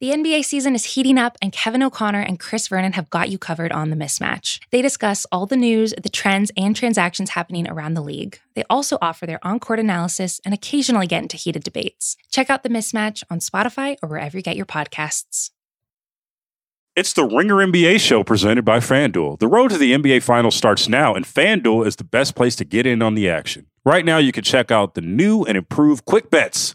The NBA season is heating up, and Kevin O'Connor and Chris Vernon have got you covered on the mismatch. They discuss all the news, the trends, and transactions happening around the league. They also offer their on court analysis and occasionally get into heated debates. Check out the mismatch on Spotify or wherever you get your podcasts. It's the Ringer NBA show presented by FanDuel. The road to the NBA Finals starts now, and FanDuel is the best place to get in on the action. Right now, you can check out the new and improved Quick Bets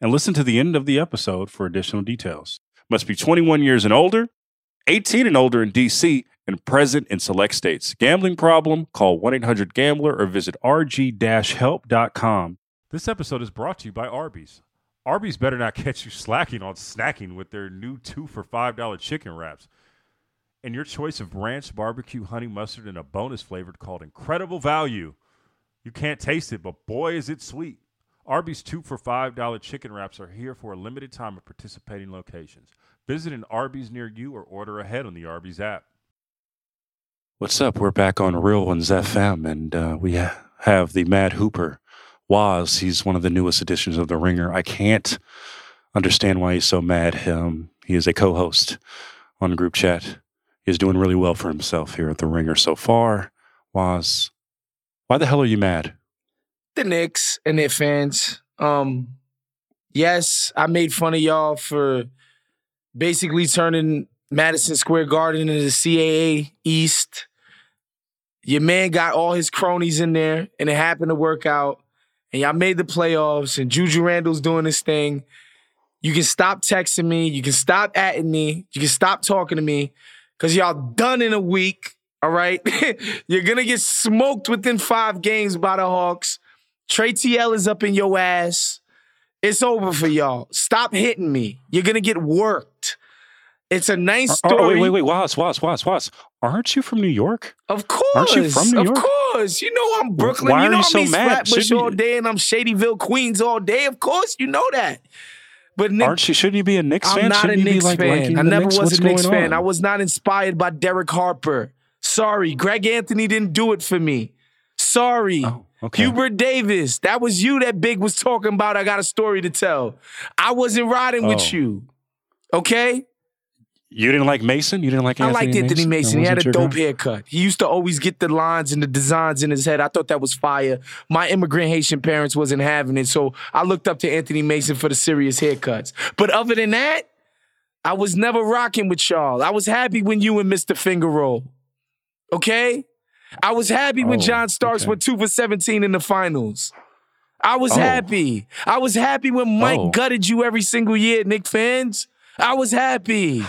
and listen to the end of the episode for additional details. Must be 21 years and older, 18 and older in DC, and present in select states. Gambling problem? Call 1 800 Gambler or visit rg help.com. This episode is brought to you by Arby's. Arby's better not catch you slacking on snacking with their new two for $5 chicken wraps. And your choice of ranch, barbecue, honey mustard, and a bonus flavored called Incredible Value. You can't taste it, but boy, is it sweet. Arby's two for $5 chicken wraps are here for a limited time at participating locations. Visit an Arby's near you or order ahead on the Arby's app. What's up? We're back on Real Ones FM, and uh, we ha- have the Mad Hooper, Wos. He's one of the newest additions of The Ringer. I can't understand why he's so mad. Um, he is a co host on group chat. He's doing really well for himself here at The Ringer so far. Wos, why the hell are you mad? The Knicks and their fans. Um, yes, I made fun of y'all for basically turning Madison Square Garden into the CAA East. Your man got all his cronies in there, and it happened to work out. And y'all made the playoffs, and Juju Randle's doing his thing. You can stop texting me. You can stop atting me. You can stop talking to me because y'all done in a week. All right. You're going to get smoked within five games by the Hawks. Trey TL is up in your ass. It's over for y'all. Stop hitting me. You're gonna get worked. It's a nice uh, uh, story. Oh, wait, wait, wait, Wos, Wos, Wos, Wos. Aren't you from New York? Of course. Aren't you from New York? Of course. You know I'm Brooklyn. Why you know are you I'm so East mad? Flatbush all day and I'm Shadyville, Queens all day. Of course, you know that. But Nick, Aren't you? Shouldn't you be a Knicks I'm fan? not a Shouldn't you Knicks like fan. I never Knicks? was What's a Knicks fan. on? I was not inspired by Derek Harper. Sorry, Greg Anthony didn't do it for me. Sorry. Oh, okay. Hubert Davis, that was you that Big was talking about. I got a story to tell. I wasn't riding Oh. with you. Okay? You didn't like Mason? You didn't like I Anthony liked Anthony Mason. He had a dope guy? haircut. He used to always get the lines and the designs in his head. I thought that was fire. My immigrant Haitian parents wasn't having it, so I looked up to Anthony Mason for the serious haircuts. But other than that, I was never rocking with y'all. I was happy when you and Mr. Finger Roll. Okay? I was happy when Oh, John Starks okay. went two for 17 in the finals. I was Oh. happy. I was happy when Mike Oh. gutted you every single year, Nick fans. I was happy.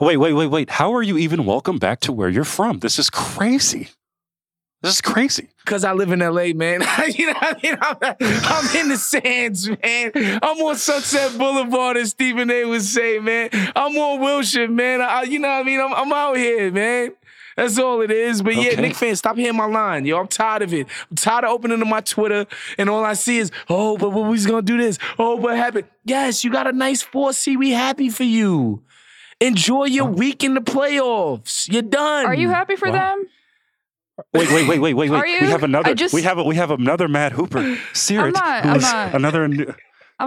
Wait, wait, wait, wait. How are you even welcome back to where you're from? This is crazy. This is crazy. Cause I live in LA, man. you know what I mean? I'm, I'm in the sands, man. I'm on Sunset Boulevard, as Stephen A. would say, man. I'm on Wilshire, man. I, you know what I mean? I'm, I'm out here, man. That's all it is. But yeah, Nick fans, stop hearing my line. Yo, I'm tired of it. I'm tired of opening to my Twitter and all I see is, oh, but what we's gonna do this? Oh, what happened? Yes, you got a nice 4C. We happy for you. Enjoy your week in the playoffs. You're done. Are you happy for Wow. them? Wait, wait, wait, wait, wait, wait. Are We you? have another. I just- we have a, we have another Mad Hooper. Seerat, not- I'm not. another.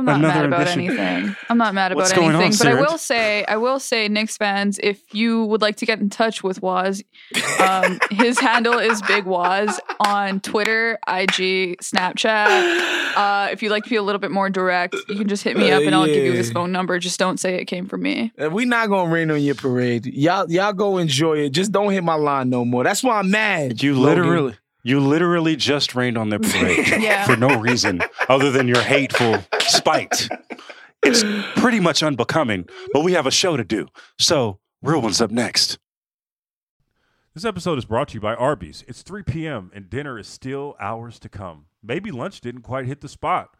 New- I'm not Another mad about addition. anything. I'm not mad about What's going on, anything. but I will say, I will say, Knicks fans, if you would like to get in touch with Wos, um, his handle is Big Wos on Twitter, IG, Snapchat. Uh, if you'd like to be a little bit more direct, you can just hit me up and I'll give you his phone number. Just don't say it came from me. And we not gonna rain on your parade. Y'all, y'all go enjoy it. Just don't hit my line no more. That's why I'm mad. You Logan. Literally, you literally just rained on their parade Yeah. for no reason other than your hateful spite. It's pretty much unbecoming, but we have a show to do. So, real one's up next. This episode is brought to you by Arby's. It's 3 p.m. and dinner is still hours to come. Maybe lunch didn't quite hit the spot.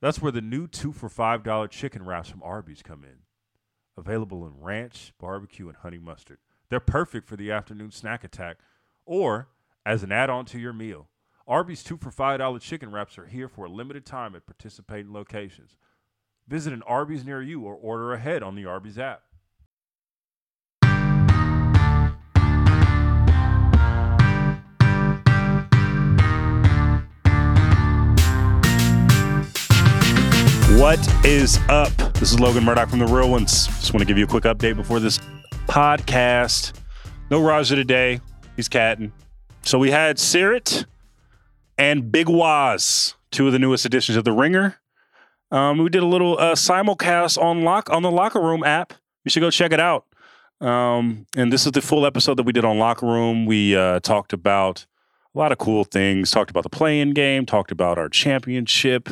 That's where the new two for $5 chicken wraps from Arby's come in. available in ranch, barbecue, and honey mustard. They're perfect for the afternoon snack attack or as an add on to your meal. Arby's 2 for $5 chicken wraps are here for a limited time at participating locations. Visit an Arby's near you or order ahead on the Arby's app. What is up? This is Logan Murdock from The Real Ones. Just want to give you a quick update before this podcast. No Raja today. He's catting. So we had Seerat and Big Wos, two of the newest additions of The Ringer. Um, we did a little uh, simulcast on lock on the Locker Room app. You should go check it out. Um, and this is the full episode that we did on Locker Room. We uh, talked about a lot of cool things. Talked about the play-in game. Talked about our championship,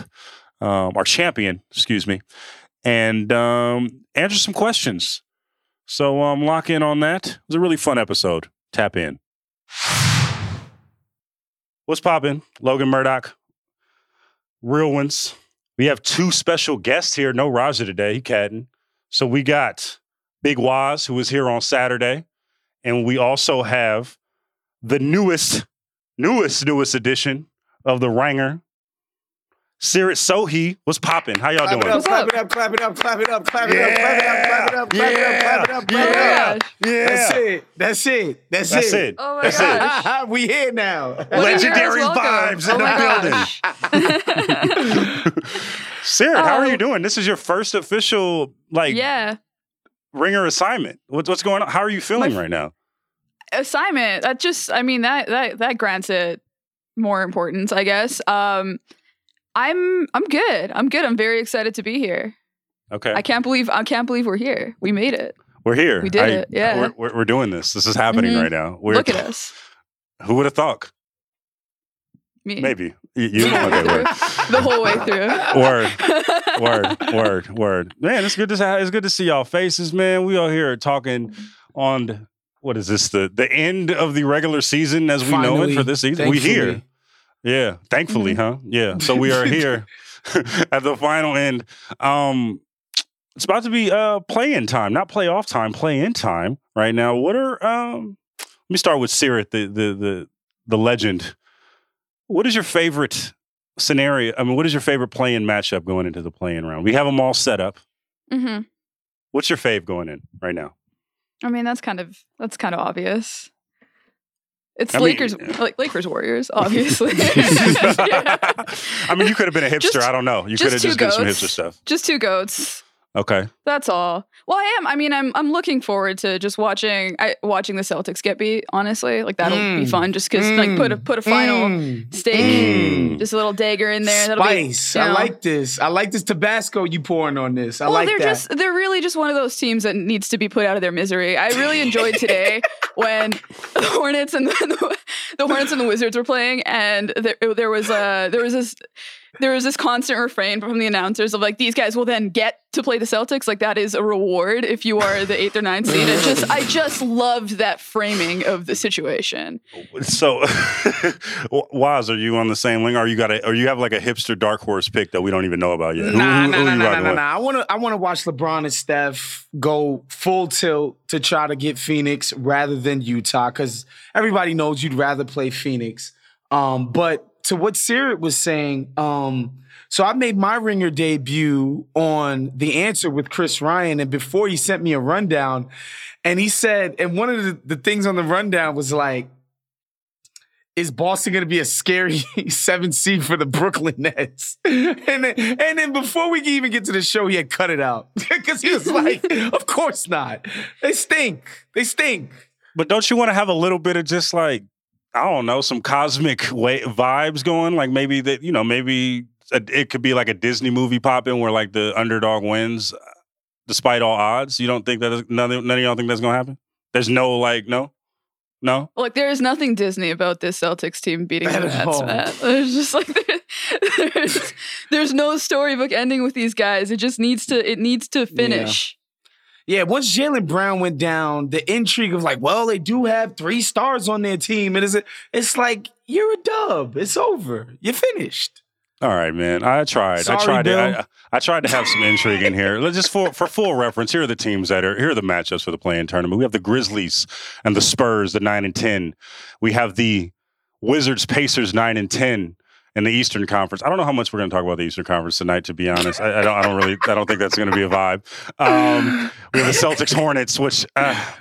um, our champion, excuse me, and um, some questions. So um, lock in on that. It was a really fun episode. Tap in. What's poppin'? Logan Murdock, real ones. We have two special guests here. No Raja today. He cadden. So we got Big Wos, who was here on Saturday. And we also have the newest, newest, newest edition of the Ringer. Seerat Sohi was popping. How y'all Clap it doing? up, clap it up, clap it up, clap it up, clap it up, clap it up, clap it up, clap it up, clap it up, clap it Yeah. That's it. That's it. That's, That's it. Oh my That's gosh. we here now. What Legendary vibes in Oh the my building. gosh. Seerat, how are Oh. you doing? This is your first official like yeah. ringer assignment. What's what's going on? How are you feeling My- right now? assignment that just i mean that that that grants it more importance i guess um i'm i'm good i'm good i'm very excited to be here Okay, i can't believe i can't believe we're here we made it we're here. we did I- it, yeah. we're, we're, we're doing this. This is happening Mhm. right now. We're, look at us Who would have thought? me Maybe you. you? Okay, word. the whole way through Word. word, word, word. Man, it's good to see, it's good to see y'all faces, man. We all here talking on what is this the the end of the regular season as we know it for this season. We here, thankfully. Yeah. Thankfully, huh? Yeah. So we are here at the final end. Um, it's about to be uh play-in time, not playoff time, play-in time right now. What are um? Let me start with Seerat, the the the the legend. What is your favorite scenario? I mean, what is your favorite play-in matchup going into the play-in round? We have them all set up. Mm-hmm. What's your fave going in right now? i mean that's kind of that's kind of obvious it's I mean- lakers like lakers warriors obviously I mean, you could have been a hipster. Just- I don't know. You could have two just done some hipster stuff. just two goats Okay. That's all. Well, I am. I mean, I'm. I'm looking forward to just watching. I, watching the Celtics get beat. Honestly, like that'll be Mm. fun. Just because, like, put a put a final Mm. stake, Mm. just a little dagger in there. That'll Spice. be. you I like this. I like this Tabasco you pouring on this. I well, like they're that. just they're really just one of those teams that needs to be put out of their misery. I really enjoyed today when the Hornets and the, the Hornets and the Wizards were playing, and there, there was a there was this there was this constant refrain from the announcers of like these guys will then get to play the Celtics. Like that is a reward if you are the eighth or ninth seed. It just I just loved that framing of the situation. So, Wos, are you on the same link? Are you got a, or you have like a hipster dark horse pick that we don't even know about yet? Who- Nah, who- nah, who nah, you nah, nah, nah. I want to. I want to watch LeBron and Steph go full tilt to try to get Phoenix rather than Utah, because everybody knows you'd rather play Phoenix. Um, but to what Seerat was saying, um, so I made my ringer debut on the answer with Chris Ryan, and before he sent me a rundown, and he said, and one of the, the things on the rundown was like. Is Boston going to be a scary seven seed for the Brooklyn Nets? And then, and then before we even get to the show, he had cut it out because he was like, "Of course not. They stink. They stink." But don't you want to have a little bit of just like I don't know, some cosmic way, vibes going? Like maybe that you know, maybe a, it could be like a Disney movie popping where like the underdog wins uh, despite all odds. You don't think that is, none, of- none of y'all think that's gonna happen? There's no like no, no. Like there is nothing Disney about this Celtics team beating the At Nets. all. Man. There's just like there's, there's no storybook ending with these guys. It just needs to it needs to finish. Yeah, once Jaylen Brown went down, the intrigue of like, well, they do have three stars on their team. and It is, a, it's like you're a dub. It's over. You're finished. All right, man. I tried. I Sorry, tried. To, I, I tried to have some intrigue in here. Let's just for for full reference. Here are the teams that are here are the matchups for the play-in tournament. We have the Grizzlies and the Spurs, the nine and ten. We have the Wizards, Pacers, nine and ten. In the Eastern Conference, I don't know how much we're going to talk about the Eastern Conference tonight. To be honest, I, I don't. I don't really. I don't think that's going to be a vibe. Um, we have the Celtics, Hornets, which uh,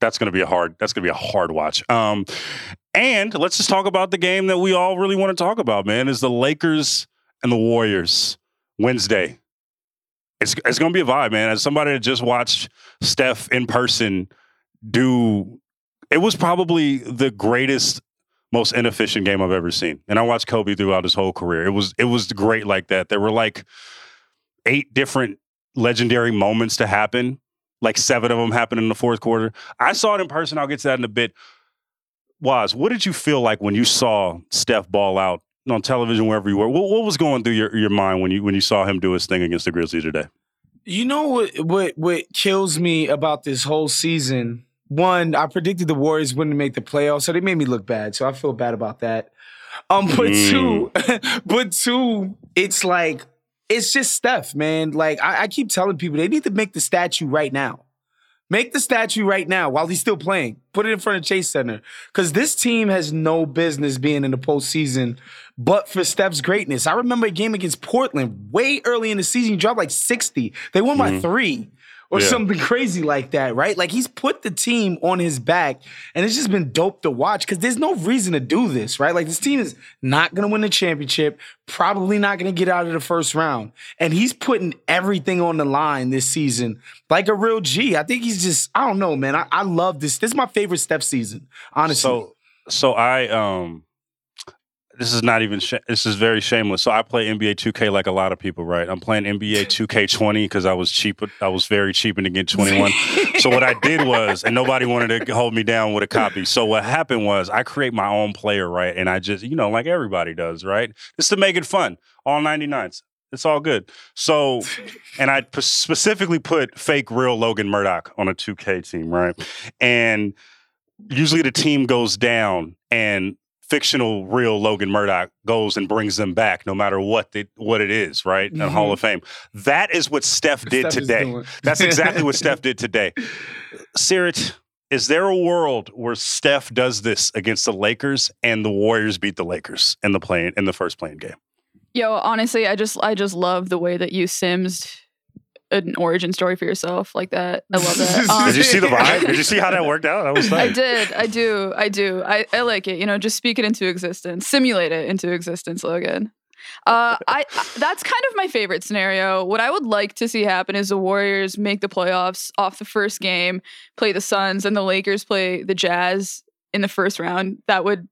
that's going to be a hard. That's going to be a hard watch. Um, and let's just talk about the game that we all really want to talk about, man, is the Lakers and the Warriors Wednesday. It's it's gonna be a vibe, man. As somebody that just watched Steph in person do it was probably the greatest, most inefficient game I've ever seen. And I watched Kobe throughout his whole career. It was it was great like that. There were like eight different legendary moments to happen. Like seven of them happened in the fourth quarter. I saw it in person. I'll get to that in a bit. Was what did you feel like when you saw Steph ball out on television wherever you were? What, what was going through your, your mind when you when you saw him do his thing against the Grizzlies today? You know what what what kills me about this whole season? One, I predicted the Warriors wouldn't make the playoffs, so they made me look bad. So I feel bad about that. Um, but Mm. two, but two, it's like it's just Steph, man. Like I, I keep telling people, they need to make the statue right now. Make the statue right now while he's still playing. Put it in front of Chase Center. Because this team has no business being in the postseason but for Steph's greatness. I remember a game against Portland way early in the season. He dropped like 60. They won by Mhm. three or Yeah. something crazy like that, right? Like he's put the team on his back, and it's just been dope to watch because there's no reason to do this, right? Like this team is not gonna win the championship, probably not gonna get out of the first round, and he's putting everything on the line this season like a real G. I think he's just, I don't know, man. I, I love this. This is my favorite Steph season, honestly. So so I um this is not even sh- this is very shameless. So I play NBA 2K like a lot of people, right? I'm playing NBA 2K20 because I was cheap. I was very cheap and to get 21. so what I did was, and nobody wanted to hold me down with a copy. So what happened was I create my own player, right? And I just, you know, like everybody does, right? Just to make it fun. All 99s. It's all good. So, and I p- specifically put fake real Logan Murdock on a 2K team, right? And usually the team goes down and fictional real Logan Murdock goes and brings them back no matter what the, what it is, right? In Hall of mm-hmm. Fame. That is what Steph did Steph today. That's exactly what Steph did today. Seerat, is there a world where Steph does this against the Lakers and the Warriors beat the Lakers in the play in the first play-in game? Yo, honestly, I just I just love the way that you Sims an origin story for yourself like that. I love that. Um, Did you see the vibe? Did you see how that worked out? That was I did. I do. I do. I, I like it. You know, just speak it into existence, simulate it into existence, Logan. Uh, I I- that's kind of my favorite scenario. What I would like to see happen is the Warriors make the playoffs off the first game, play the Suns, and the Lakers play the Jazz in the first round. That would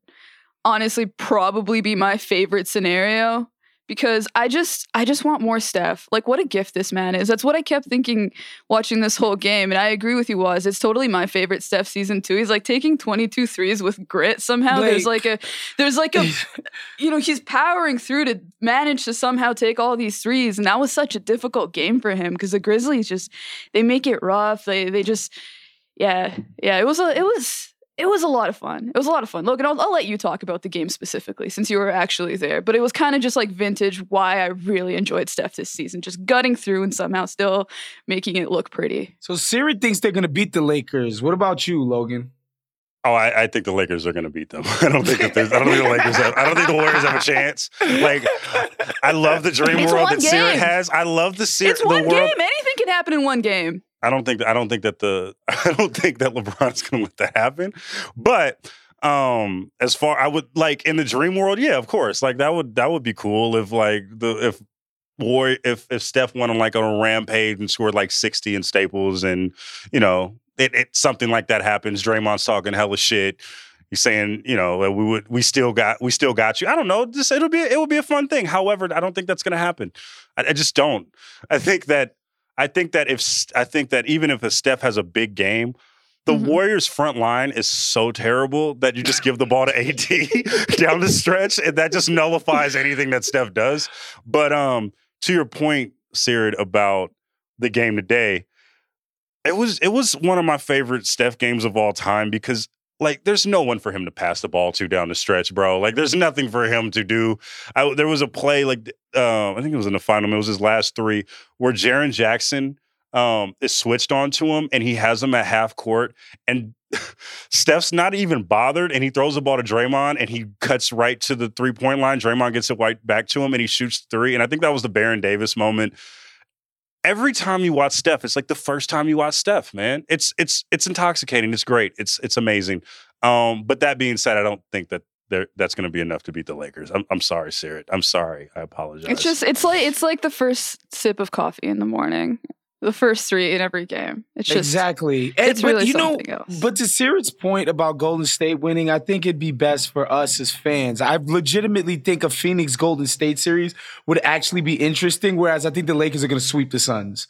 honestly probably be my favorite scenario because I just I just want more Steph. Like what a gift this man is. That's what I kept thinking watching this whole game. And I agree with you, was it's totally my favorite Steph season two. He's like taking 22 threes with grit somehow. There's like a there's like a you know, he's powering through to manage to somehow take all these threes. And that was such a difficult game for him because the Grizzlies just they make it rough. They they just yeah, yeah. It was a it was it was a lot of fun. It was a lot of fun. Logan, I'll, I'll let you talk about the game specifically since you were actually there. But it was kind of just like vintage why I really enjoyed Steph this season, just gutting through and somehow still making it look pretty. So Siri thinks they're gonna beat the Lakers. What about you, Logan? Oh, I, I think the Lakers are going to beat them. I don't think that there's, I don't think the Lakers. Have, I don't think the Warriors have a chance. Like, I love the dream It's world that Seerat game. has. I love the Seerat. it's one the game. world. Anything can happen in one game. I don't think. I don't think that the. I don't think that LeBron's going to let that happen. But um as far I would like in the dream world, yeah, of course. Like that would that would be cool if like the if War if if Steph went on like a rampage and scored like sixty in Staples and you know it, it something like that happens. Draymond's talking hella shit. He's saying, you know, we would, we still got, we still got you. I don't know. Just it'll be, it will be a fun thing. However, I don't think that's going to happen. I, I just don't. I think that, I think that if, I think that even if a Steph has a big game, the Mhm. Warriors front line is so terrible that you just give the ball to AD down the stretch, and that just nullifies anything that Steph does. But um, to your point, Seerat, about the game today, it was it was one of my favorite Steph games of all time because like there's no one for him to pass the ball to down the stretch, bro. Like there's nothing for him to do. I, there was a play like uh, I think it was in the final. It was his last three where Jaren Jackson um, is switched on to him and he has him at half court and Steph's not even bothered and he throws the ball to Draymond and he cuts right to the three point line. Draymond gets it right back to him and he shoots three. And I think that was the Baron Davis moment. Every time you watch Steph, it's like the first time you watch Steph, man. It's it's it's intoxicating. It's great. It's it's amazing. Um, but that being said, I don't think that there, that's going to be enough to beat the Lakers. I'm, I'm sorry, Seerat. I'm sorry. I apologize. It's just it's like it's like the first sip of coffee in the morning the first three in every game. It's just exactly. And, it's but really you know, else. but to Seerat's point about Golden State winning, I think it'd be best for us as fans. I legitimately think a Phoenix Golden State series would actually be interesting. Whereas I think the Lakers are going to sweep the Suns.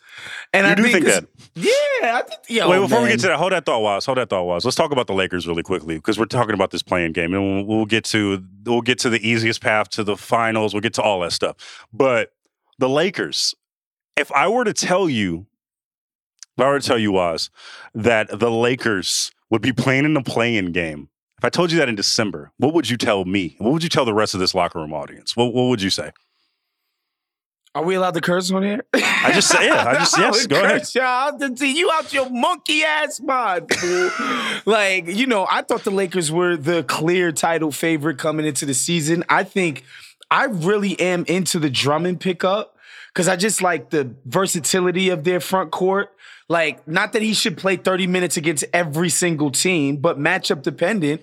And you I do think, think that? Yeah. I think, yo, Wait, before man. we get to that, hold that thought, was Hold that thought, was Let's talk about the Lakers really quickly because we're talking about this play-in game, and we'll, we'll get to we'll get to the easiest path to the finals. We'll get to all that stuff, but the Lakers. If I were to tell you if I were to tell you was that the Lakers would be playing in the play-in game, if I told you that in December, what would you tell me? What would you tell the rest of this locker room audience? What, what would you say? Are we allowed to curse on here? I just say, yeah, I just, yes, go ahead. Y'all, you out your monkey ass mind, fool. like, you know, I thought the Lakers were the clear title favorite coming into the season. I think I really am into the Drummond pickup because I just like the versatility of their front court. Like, not that he should play 30 minutes against every single team, but matchup dependent.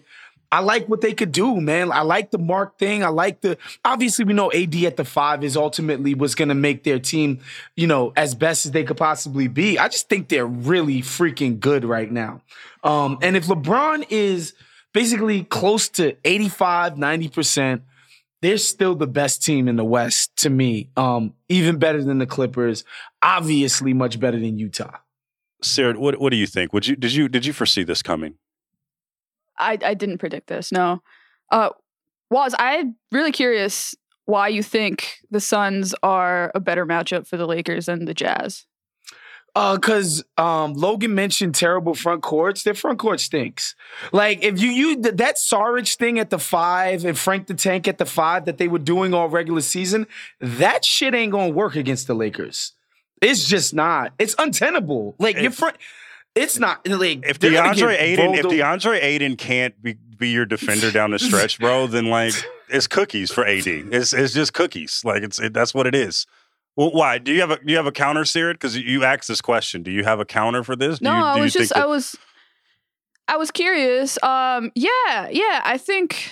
I like what they could do, man. I like the Mark thing. I like the obviously we know AD at the five is ultimately what's gonna make their team, you know, as best as they could possibly be. I just think they're really freaking good right now. Um, and if LeBron is basically close to 85, 90%, they're still the best team in the West to me. Um, even better than the Clippers, obviously much better than Utah. Sarah, what what do you think? Would you did you did you foresee this coming? I, I didn't predict this. No. Uh, was I'm really curious why you think the Suns are a better matchup for the Lakers than the Jazz. Uh, cause um, Logan mentioned terrible front courts. Their front court stinks. Like if you you that Saric thing at the five and Frank the Tank at the five that they were doing all regular season, that shit ain't gonna work against the Lakers. It's just not. It's untenable. Like your front. It's not like if Deandre Ayton if Deandre Ayton can't be, be your defender down the stretch, bro, then like it's cookies for AD. It's it's just cookies. Like it's it, that's what it is. Well, why do you have a do you have a counter, Seerat? Because you asked this question. Do you have a counter for this? Do No, you, I was just that- I was I was curious. Um yeah, yeah, I think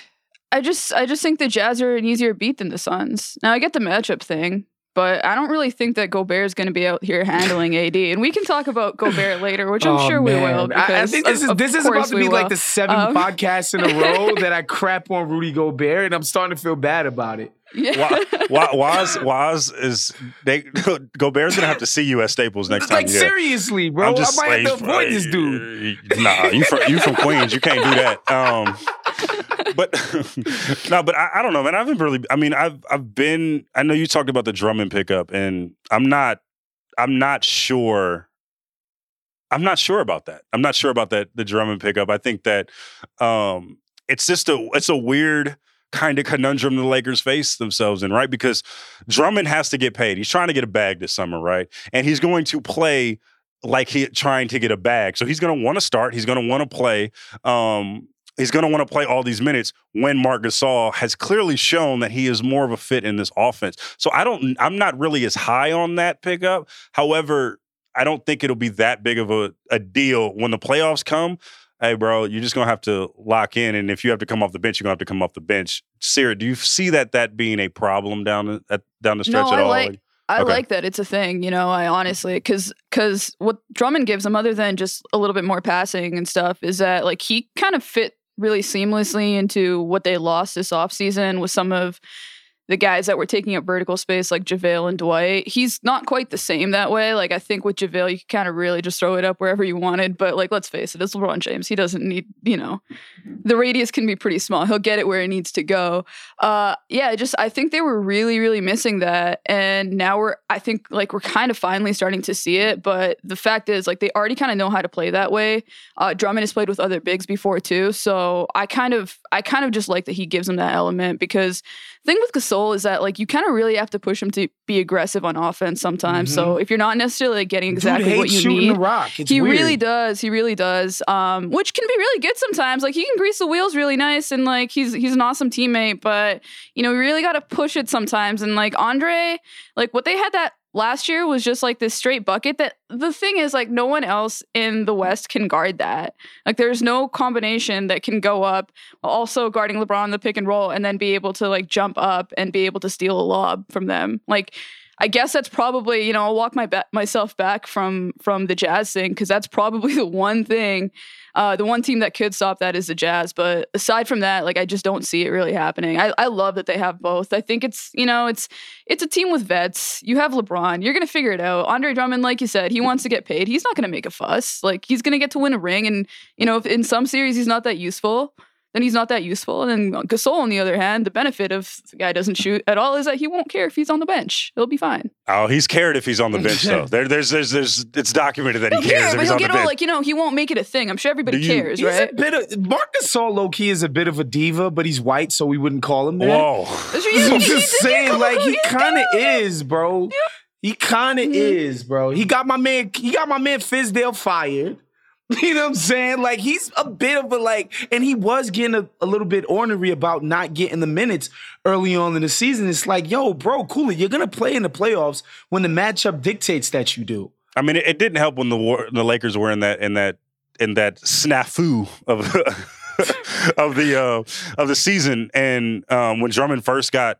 I just I just think the Jazz are an easier beat than the Suns. Now I get the matchup thing, but I don't really think that Gobert is going to be out here handling AD. And we can talk about Gobert later, which I'm Oh, sure we man. will. I- I, because think this is of this is about to we be like the seventh Um, podcast in a row that I crap on Rudy Gobert, and I'm starting to feel bad about it. Yeah. Wa- Wa- Wos Wos is they Gobert's gonna have to see you at Staples next time. like yeah. seriously, bro, I'm just I might have to like, avoid this dude. Nah, you from you from Queens. You can't do that. Um, but no, but I, I don't know, man. I haven't really. I mean, I've I've been. I know you talked about the Drummond pickup, and I'm not. I'm not sure. I'm not sure about that. I'm not sure about that. The Drummond pickup. I think that um, it's just a. It's a weird kind of conundrum the Lakers face themselves in, right? Because Drummond has to get paid. He's trying to get a bag this summer, right? And he's going to play like he trying to get a bag. So he's going to want to start. He's going to want to play. Um, he's going to want to play all these minutes when Mark Gasol has clearly shown that he is more of a fit in this offense. So I don't. I'm not really as high on that pickup. However, I don't think it'll be that big of a, a deal when the playoffs come. Hey, bro, you're just gonna have to lock in, and if you have to come off the bench, you're gonna have to come off the bench. Sarah, do you see that that being a problem down the, at, down the stretch No, at I all? like- I Okay. like that it's a thing, you know. I honestly, because because what Drummond gives him, other than just a little bit more passing and stuff, is that like he kind of fit really seamlessly into what they lost this offseason with some of the guys that were taking up vertical space like JaVale and Dwight. He's not quite the same that way. Like I think with JaVale, you kind of really just throw it up wherever you wanted. But like let's face it, it's LeBron James. He doesn't need, you know, the radius can be pretty small. He'll get it where it needs to go. Uh yeah, just I think they were really, really missing that. And now we're I think like we're kind of finally starting to see it. But the fact is like they already kind of know how to play that way. Uh Drummond has played with other bigs before too. So I kind of I kind of just like that he gives them that element because thing with Gasol is that like you kind of really have to push him to be aggressive on offense sometimes. Mhm. So if you're not necessarily like, getting exactly Dude what you shooting need, the rock. It's he weird. really does. He really does. Um, which can be really good sometimes. Like he can grease the wheels really nice, and like he's he's an awesome teammate. But you know, we really got to push it sometimes. And like Andre, like what they had that last year was just like this straight bucket. That the thing is, like no one else in the West can guard that. Like there's no combination that can go up also guarding LeBron in the pick and roll, and then be able to like jump up and be able to steal a lob from them. Like I guess that's probably you know I'll walk my ba- myself back from from the Jazz thing because that's probably the one thing, uh, the one team that could stop that is the Jazz. But aside from that, like I just don't see it really happening. I, I love that they have both. I think it's you know it's it's a team with vets. You have LeBron. You're gonna figure it out. Andre Drummond, like you said, he wants to get paid. He's not gonna make a fuss. Like he's gonna get to win a ring. And you know if in some series he's not that useful. Then he's not that useful. And then Gasol, on the other hand, the benefit of the guy doesn't shoot at all is that he won't care if he's on the bench. He'll be fine. Oh, he's cared if he's on the bench though. There, there's, there's, there's, it's documented that he He'll cares care, if but he's he'll on the get all bench. like you know he won't make it a thing. I'm sure everybody Do you- cares, He's right? a bit of Marcus Gasol low key is a bit of a diva, but he's white, so we wouldn't call him that. Whoa. That's I'm just saying, like he kind of is, bro. He kind of Mhm. is, bro. He got my man. He got my man Fizdale fired. You know what I'm saying? Like he's a bit of a like, and he was getting a, a little bit ornery about not getting the minutes early on in the season. It's like, yo, bro, cool it. You're gonna play in the playoffs when the matchup dictates that you do. I mean, it, it didn't help when the war, the Lakers were in that in that in that snafu of of the uh, of the season, and um, when Drummond first got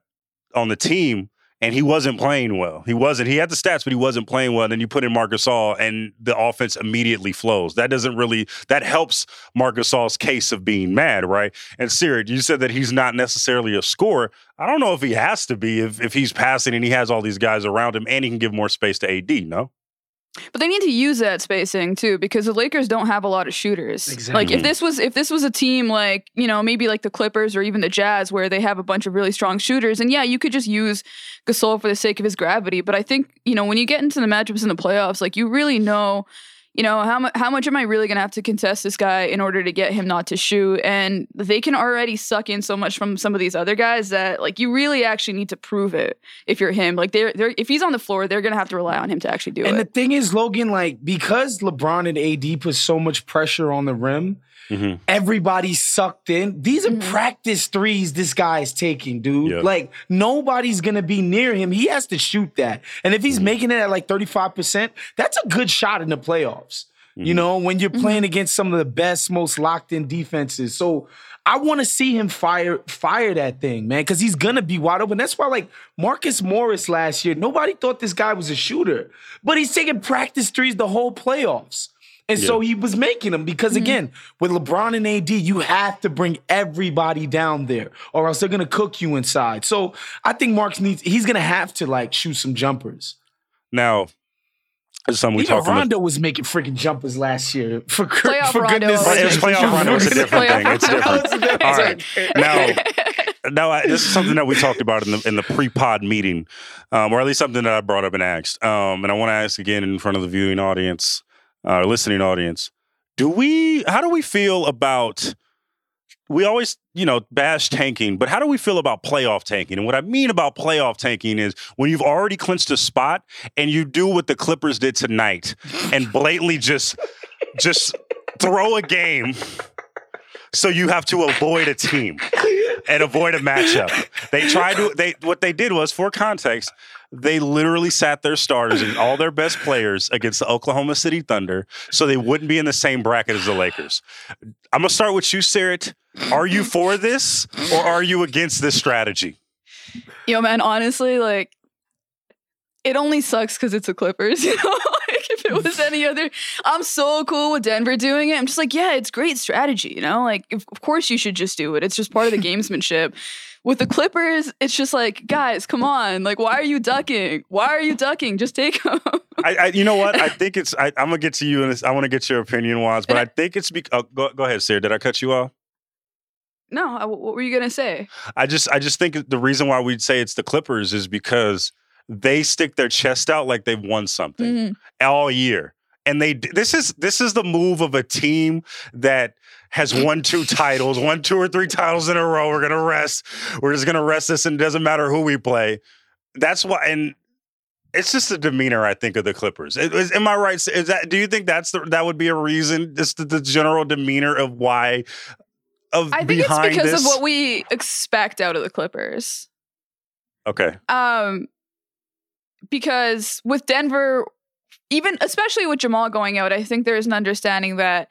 on the team. And he wasn't playing well. He wasn't. He had the stats, but he wasn't playing well. Then you put in Marc Gasol, and the offense immediately flows. That doesn't really. That helps Marc Gasol's case of being mad, right? And Siri, you said that he's not necessarily a scorer. I don't know if he has to be if if he's passing and he has all these guys around him, and he can give more space to AD. No. But they need to use that spacing too, because the Lakers don't have a lot of shooters. Like if this was if this was a team like you know maybe like the Clippers or even the Jazz, where they have a bunch of really strong shooters, and yeah, you could just use Gasol for the sake of his gravity. But I think you know when you get into the matchups in the playoffs, like you really know. You know how much? How much am I really gonna have to contest this guy in order to get him not to shoot? And they can already suck in so much from some of these other guys that like you really actually need to prove it if you're him. Like they're they're if he's on the floor, they're gonna have to rely on him to actually do And it. And the thing is, Logan, like because LeBron and AD put so much pressure on the rim, Mhm. everybody's sucked in. These are Mhm. practice threes this guy is taking, dude. Yeah. Like nobody's gonna be near him. He has to shoot that. And if he's Mhm. making it at like 35%, that's a good shot in the playoffs. You Mhm. know, when you're playing against some of the best, most locked in defenses. So I want to see him fire fire that thing, man, because he's gonna be wide open. That's why, like Marcus Morris last year, nobody thought this guy was a shooter, but he's taking practice threes the whole playoffs. And so he was making them because again, with LeBron and AD, you have to bring everybody down there, or else they're gonna cook you inside. So I think Marks needs he's gonna have to like shoot some jumpers. Now, this something we Even talked about. Rondo was making freaking jumpers last year. For, Playoff for Rondo goodness was It was sake. playoff Rondo. It's a different thing. It's Rondo. different. All right. Now, now I, this is something that we talked about in the in the pre-pod meeting, um, or at least something that I brought up and asked. Um, and I want to ask again in front of the viewing audience, uh, listening audience. Do we? How do we feel about? We always, you know, bash tanking, but how do we feel about playoff tanking? And what I mean about playoff tanking is when you've already clinched a spot and you do what the Clippers did tonight and blatantly just, just throw a game so you have to avoid a team and avoid a matchup. They tried to they what they did was for context, they literally sat their starters and all their best players against the Oklahoma City Thunder so they wouldn't be in the same bracket as the Lakers. I'm gonna start with you, Seerat. Are you for this or are you against this strategy? Yo, man, honestly, like, it only sucks because it's the Clippers. You know, if if it was any other, I'm so cool with Denver doing it. I'm just like, yeah, it's great strategy, you know? Like, of of course you should just do it. It's just part of the gamesmanship. With the Clippers, it's just like, guys, come on. Like, why are you ducking? Why are you ducking? Just take them. I, I, you know what? I think it's. I, I'm gonna get to you, and I want to get your opinion, Wos. But And I think it's. Be- oh, go, go ahead, Sarah. Did I cut you off? no, what were you going to say? I just. I just think the reason why we'd say it's the Clippers is because they stick their chest out like they've won something Mhm. all year, and they. This is this is the move of a team that has won two titles, won two or three titles in a row. We're gonna rest. We're just gonna rest this, and it doesn't matter who we play. That's why, and it's just the demeanor I think of the Clippers. Is- is- am I right? Is that? Do you think that's the, that would be a reason? Just the, the general demeanor of why. Of I think it's because this? of what we expect out of the Clippers. Okay. Um, because with Denver, even especially with Jamal going out, I think there is an understanding that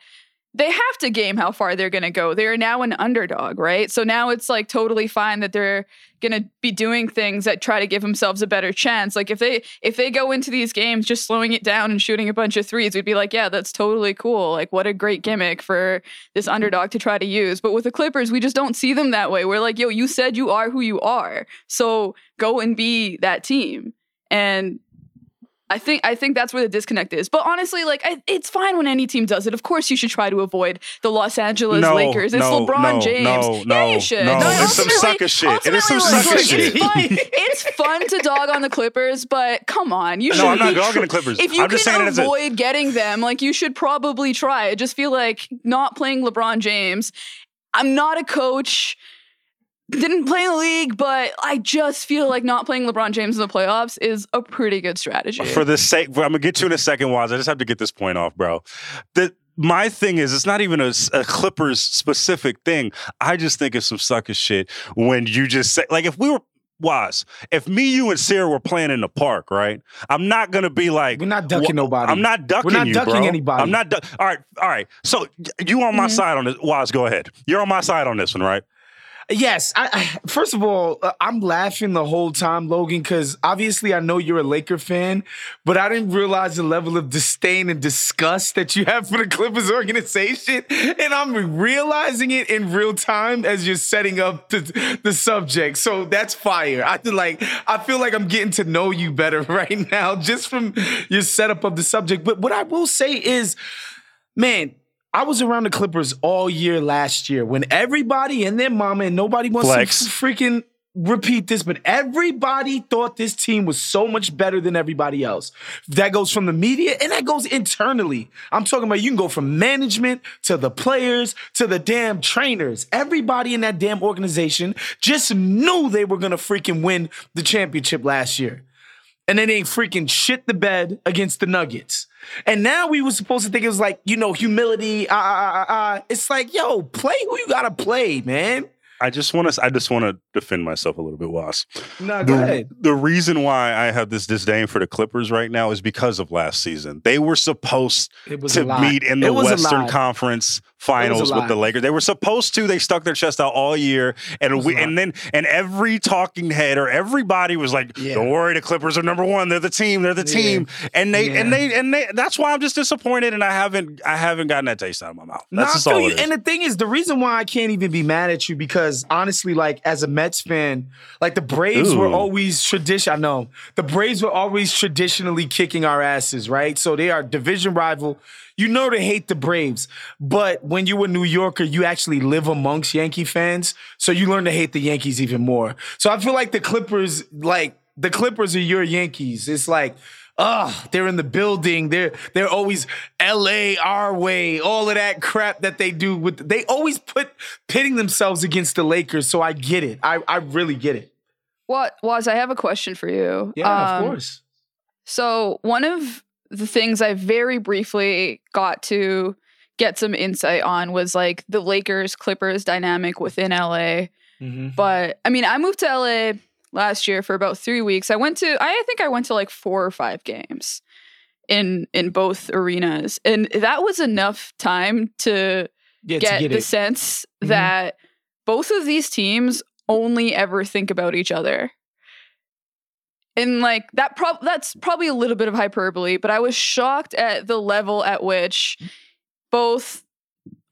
they have to game how far they're going to go. They are now an underdog, right? So now it's like totally fine that they're going to be doing things that try to give themselves a better chance. Like if they if they go into these games just slowing it down and shooting a bunch of threes, we'd be like, yeah, that's totally cool. Like what a great gimmick for this mm-hmm. underdog to try to use. But with the Clippers, we just don't see them that way. We're like, yo, you said you are who you are. So go and be that team. And I think I think that's where the disconnect is. But honestly, like I, it's fine when any team does it. Of course, you should try to avoid the Los Angeles No, Lakers. It's no, LeBron no, James. no, yeah, you should. no. It's some sucker shit. It is some ultimately, sucker like, shit. It's fun, it's fun to dog on the Clippers, but come on, you should. No, I'm not dogging the Clippers. If you I'm can it a- avoid getting them, like you should probably try. I just feel like not playing LeBron James. I'm not a coach. Didn't play in the league, but I just feel like not playing LeBron James in the playoffs is a pretty good strategy. For the sake, I'm gonna get you in a second, Wos. I just have to get this point off, bro. The my thing is, it's not even a Clippers specific thing. I just think it's some sucker shit when you just say, like, if we were Wos, if me, you, and Sarah were playing in the park, right? I'm not gonna be like, We're not ducking "Wha- nobody. I'm not ducking anybody We're not you, ducking bro. anybody. I'm not. Du- all right, all right. So you on my Mhm. side on this, Wos? Go ahead. You're on my side on this one, right? Yes. I, I, first of all, uh, I'm laughing the whole time, Logan, because obviously I know you're a Laker fan, but I didn't realize the level of disdain and disgust that you have for the Clippers organization. And I'm realizing it in real time as you're setting up the, the subject. So that's fire. I like I feel like I'm getting to know you better right now just from your setup of the subject. But what I will say is, man, I was around the Clippers all year last year when everybody and their mama and nobody wants Flex. to freaking repeat this, but everybody thought this team was so much better than everybody else. That goes from the media and that goes internally. I'm talking about you can go from management to the players to the damn trainers. Everybody in that damn organization just knew they were gonna freaking win the championship last year and then they freaking shit the bed against the Nuggets. And now we were supposed to think it was like, you know, humility. Ah, ah, ah, ah. It's like, yo, play who you gotta play, man. I just want to. I just want to defend myself a little bit, Wos. Nah, go the, ahead. the reason why I have this disdain for the Clippers right now is because of last season. They were supposed was to meet in the was Western. Conference Finals with the Lakers. They were supposed to. They stuck their chest out all year, and we and then and every talking head or everybody was like, Yeah. "Don't worry, the Clippers are number one. They're the team. They're the Yeah. team." And they and Yeah. they and they. That's why I'm just disappointed, and I haven't I haven't gotten that taste out of my mouth. That's all. And the thing is, the reason why I can't even be mad at you because honestly, like as a Mets fan, like the Braves were always tradition. I know the Braves were always traditionally kicking our asses, right? So they are division rival. You know they hate the Braves, but when you were a New Yorker, you actually live amongst Yankee fans, so you learn to hate the Yankees even more. So I feel like the Clippers, like the Clippers are your Yankees. It's like. Ugh, they're in the building. They're they're always LA our way, all of that crap that they do with they always put pitting themselves against the Lakers. So I get it. I, I really get it. What was I have a question for you? Yeah, um, of course. So one of the things I very briefly got to get some insight on was like the Lakers Clippers dynamic within LA. Mhm. But I mean, I moved to LA last year for about three weeks. I went to I think I went to like four or five games in in both arenas. And that was enough time to Yeah, get, to get the sense Mhm. that both of these teams only ever think about each other. and like that prob that's probably a little bit of hyperbole, but I was shocked at the level at which both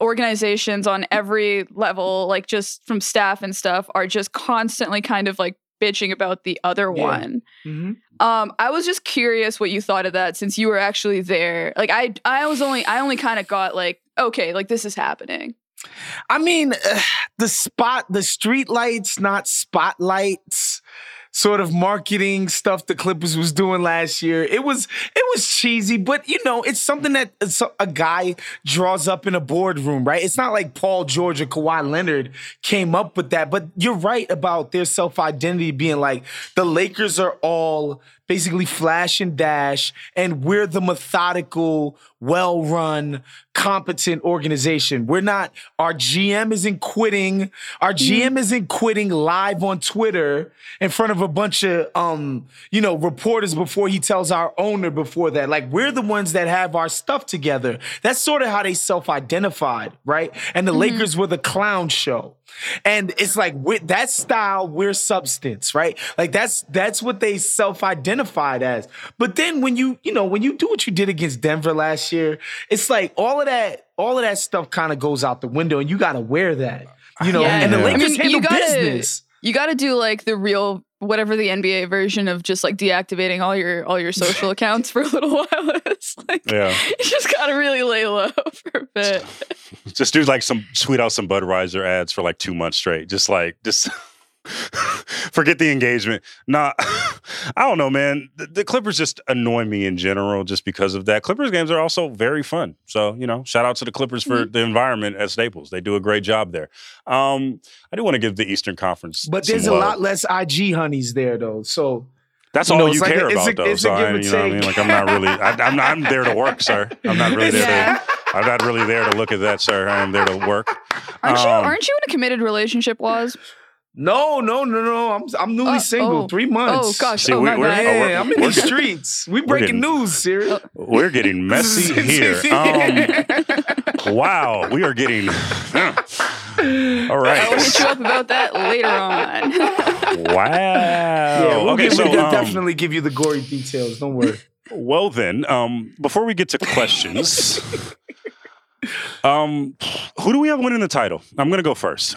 organizations on every level, like just from staff and stuff, are just constantly kind of like bitching about the other Yeah. one. Mhm. Um, I was just curious what you thought of that since you were actually there. Like I I was only I only kind of got like, okay, like this is happening. I mean, uh, the spot, the street lights, not spotlights. Sort of marketing stuff the Clippers was doing last year. It was it was cheesy, but you know it's something that a guy draws up in a boardroom, right? It's not like Paul George or Kawhi Leonard came up with that. But you're right about their self identity being like the Lakers are all basically flash and dash, and we're the methodical, well run, competent organization. We're not, our GM isn't quitting. Our GM isn't quitting live on Twitter in front of a bunch of, um, you know, reporters before he tells our owner before that. Like, we're the ones that have our stuff together. That's sort of how they self identified, right? And the Lakers were the clown show. And it's like with that style, we're substance, right? Like that's that's what they self-identified as. But then when you, you know, when you do what you did against Denver last year, it's like all of that, all of that stuff kind of goes out the window, and you gotta wear that. You know, Yeah. and the I Lakers mean, handle you gotta- business. You got to do like the real whatever the NBA version of just like deactivating all your all your social accounts for a little while It's Like Yeah. you just got to really lay low for a bit. Just do like some tweet out some Budweiser ads for like two months straight. Just like just forget the engagement. Nah, I don't know, man. The, the Clippers just annoy me in general just because of that. Clippers games are also very fun. So you know, shout out to the Clippers for the environment at Staples. They do a great job there. Um, I do want to give the Eastern Conference, But some there's a love. lot less IG honeys there though. So That's you all know, you it's like care a- it's about, a- though. it's a So I, you know what I mean? Like, I'm not really. I, I'm not. I'm there to work, sir. I'm not really there Yeah. to. I'm not really there to look at that, sir. I am there to work. Aren't you Um, aren't you in a committed relationship, Wos? No, no, no, no. I'm I'm newly Uh, single. oh. Three months. Oh gosh, See, oh we- my we're- bad. oh, we're- Yeah, I'm in we're the streets. We we're breaking getting- news, Seerat. We're getting messy here. Um, wow, we are getting. All right. I'll hit you up about that later on. Wow. Yeah, we'll, okay, give, so we'll um, definitely give you the gory details. Don't worry. well then, um, before we get to questions, um, who do we have winning the title? I'm going to go first.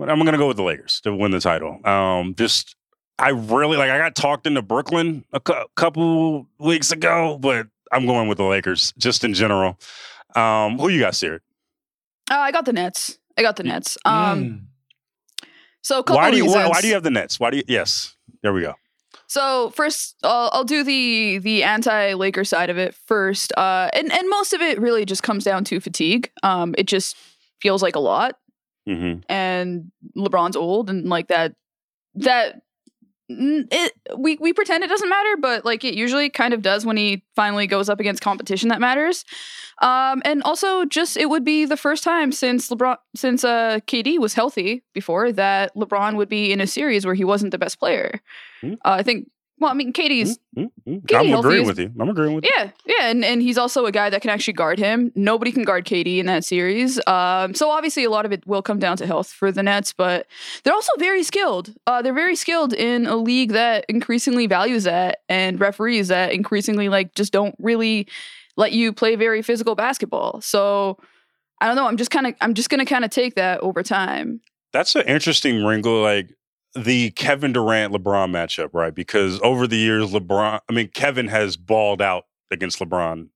I'm going to go with the Lakers to win the title. Um, just I really like. I got talked into Brooklyn a cou- couple weeks ago, but I'm going with the Lakers just in general. Um, who you got, Seerat? Oh, I got the Nets. I got the Nets. Um, Mm. so a couple Why do you why, why do you have the Nets? Why do you? Yes, there we go. So first, I'll, I'll do the the anti Laker side of it first, uh, and and most of it really just comes down to fatigue. Um, it just feels like a lot, hmm and LeBron's old, and like that that it we we pretend it doesn't matter, but like it usually kind of does when he finally goes up against competition that matters. Um, and also just it would be the first time since LeBron since uh KD was healthy before that LeBron would be in a series where he wasn't the best player. Hmm. Uh, I think. Well, I mean, KD's. Mm-hmm. KD I'm Healthy agreeing is- with you. I'm agreeing with you. yeah, yeah, and, and he's also a guy that can actually guard him. Nobody can guard KD in that series. Um, so obviously a lot of it will come down to health for the Nets, but they're also very skilled. Uh, they're very skilled in a league that increasingly values that, and referees that increasingly like just don't really let you play very physical basketball. So I don't know. I'm just kind of I'm just gonna kind of take that over time. That's an interesting wrinkle, like the Kevin Durant LeBron matchup, right? Because over the years, LeBron, I mean, Kevin has balled out against LeBron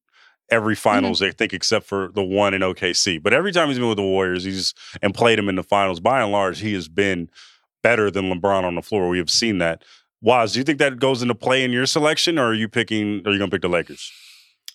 every mm-hmm. finals, I think, except for the one in OKC. But every time he's been with the Warriors, he's and played him in the finals. By and large, he has been better than LeBron on the floor. We have seen that. Wos, do you think that goes into play in your selection, or are you picking? Are you going to pick the Lakers?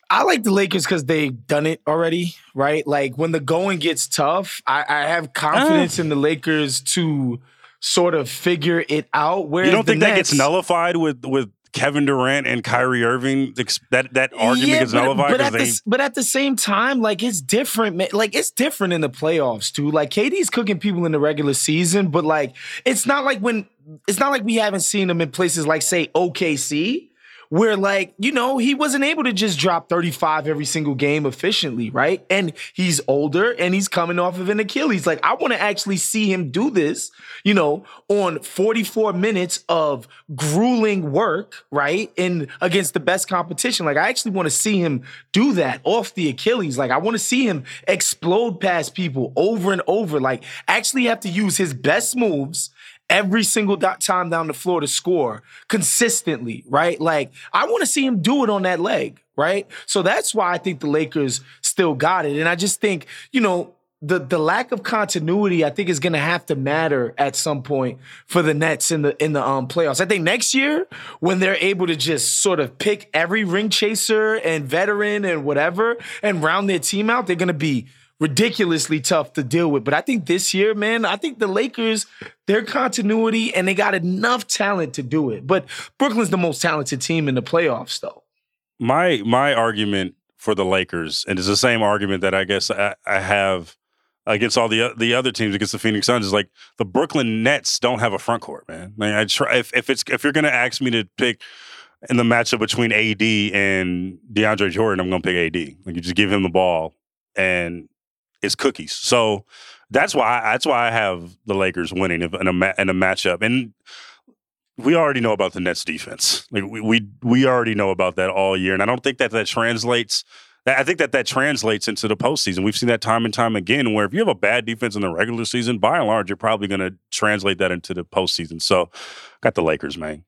I like the Lakers because they've done it already, right? Like when the going gets tough, I, I have ah. confidence in the Lakers to sort of figure it out. Where you don't the think that gets nullified with with Kevin Durant and Kyrie Irving? That that argument Yeah, gets but, nullified but because at, the, they. s- but at the same time, like it's different, man. Like it's different in the playoffs too. Like KD's cooking people in the regular season, but like it's not like when it's not like we haven't seen them in places like say OKC, where like, you know, he wasn't able to just drop 35 every single game efficiently, right? And he's older and he's coming off of an Achilles. Like, I want to actually see him do this, you know, on 44 minutes of grueling work, right? And against the best competition. Like, I actually want to see him do that off the Achilles. Like, I want to see him explode past people over and over. Like, actually have to use his best moves every single time down the floor to score consistently, right? Like, I want to see him do it on that leg, right? So that's why I think the Lakers still got it. And I just think, you know, the the lack of continuity, I think, is going to have to matter at some point for the Nets in the in the um, playoffs. I think next year, when they're able to just sort of pick every ring chaser and veteran and whatever and round their team out, they're going to be ridiculously tough to deal with. But I think this year, man, I think the Lakers, their continuity and they got enough talent to do it. But Brooklyn's the most talented team in the playoffs, though. My my argument for the Lakers, and it's the same argument that I guess I, I have against all the the other teams against the Phoenix Suns is like the Brooklyn Nets don't have a front court, man. Like I try if, if it's if you're gonna ask me to pick in the matchup between AD and DeAndre Jordan, I'm gonna pick AD. Like you just give him the ball and it's cookies. So that's why that's why I have the Lakers winning in a in a matchup. And we already know about the Nets defense. Like we we we already know about that all year, and I don't think that that translates. I think that that translates into the postseason. We've seen that time and time again, where if you have a bad defense in the regular season, by and large, you're probably going to translate that into the postseason. So, got the Lakers, man.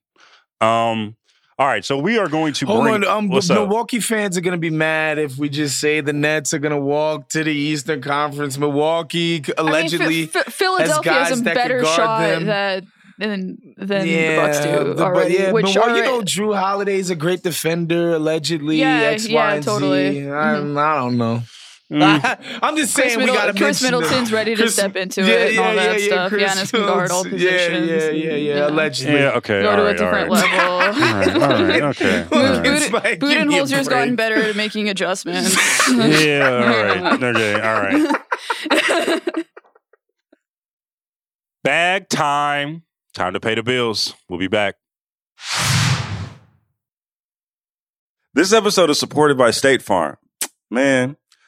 Um, all right, so we are going to Hold bring. on, um, what's Milwaukee fans are going to be mad if we just say the Nets are going to walk to the Eastern Conference. Milwaukee allegedly I mean, F- F- Philadelphia has has a that better shot them. that, than than yeah, the Bucks do the- but already. yeah, which Milwaukee, are, you know, Jrue Holiday's a great defender, allegedly. Yeah, X, yeah, Y, and Z. totally. I, Mhm. I don't know. Mm. I'm just Chris, saying we got to Chris mention Middleton's the, ready to Chris- step into yeah, it and all that yeah, stuff. Chris Giannis can guard all Middleton. Yeah, positions. Yeah, yeah, yeah, Yeah. Allegedly. yeah, okay. Go all to right, a different all right. level. All right, all right, okay. all right. It's like, give me a Budenholzer's gotten better at making adjustments. Yeah, all right. Okay, all right. Bag time. Time to pay the bills. We'll be back. This episode is supported by State Farm. Man,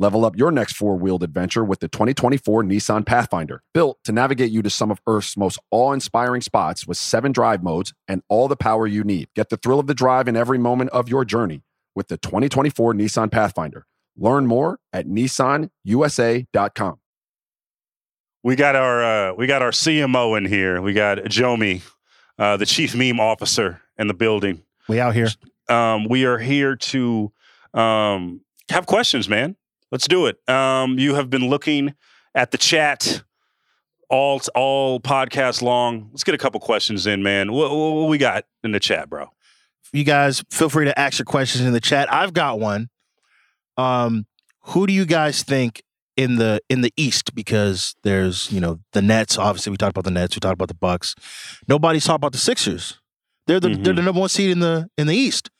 Level up your next four wheeled adventure with the 2024 Nissan Pathfinder, built to navigate you to some of Earth's most awe inspiring spots with seven drive modes and all the power you need. Get the thrill of the drive in every moment of your journey with the 2024 Nissan Pathfinder. Learn more at nissanusa.com. We got our uh, we got our CMO in here. We got Jomi, uh, the chief meme officer in the building. We out here. Um, we are here to um, have questions, man. Let's do it. Um, you have been looking at the chat all all podcast long. Let's get a couple questions in, man. What, what, we got in the chat, bro? You guys feel free to ask your questions in the chat. I've got one. Um, who do you guys think in the in the East? Because there's you know the Nets. Obviously, we talked about the Nets. We talked about the Bucks. Nobody's talked about the Sixers. They're the they're the number one seed in the in the East.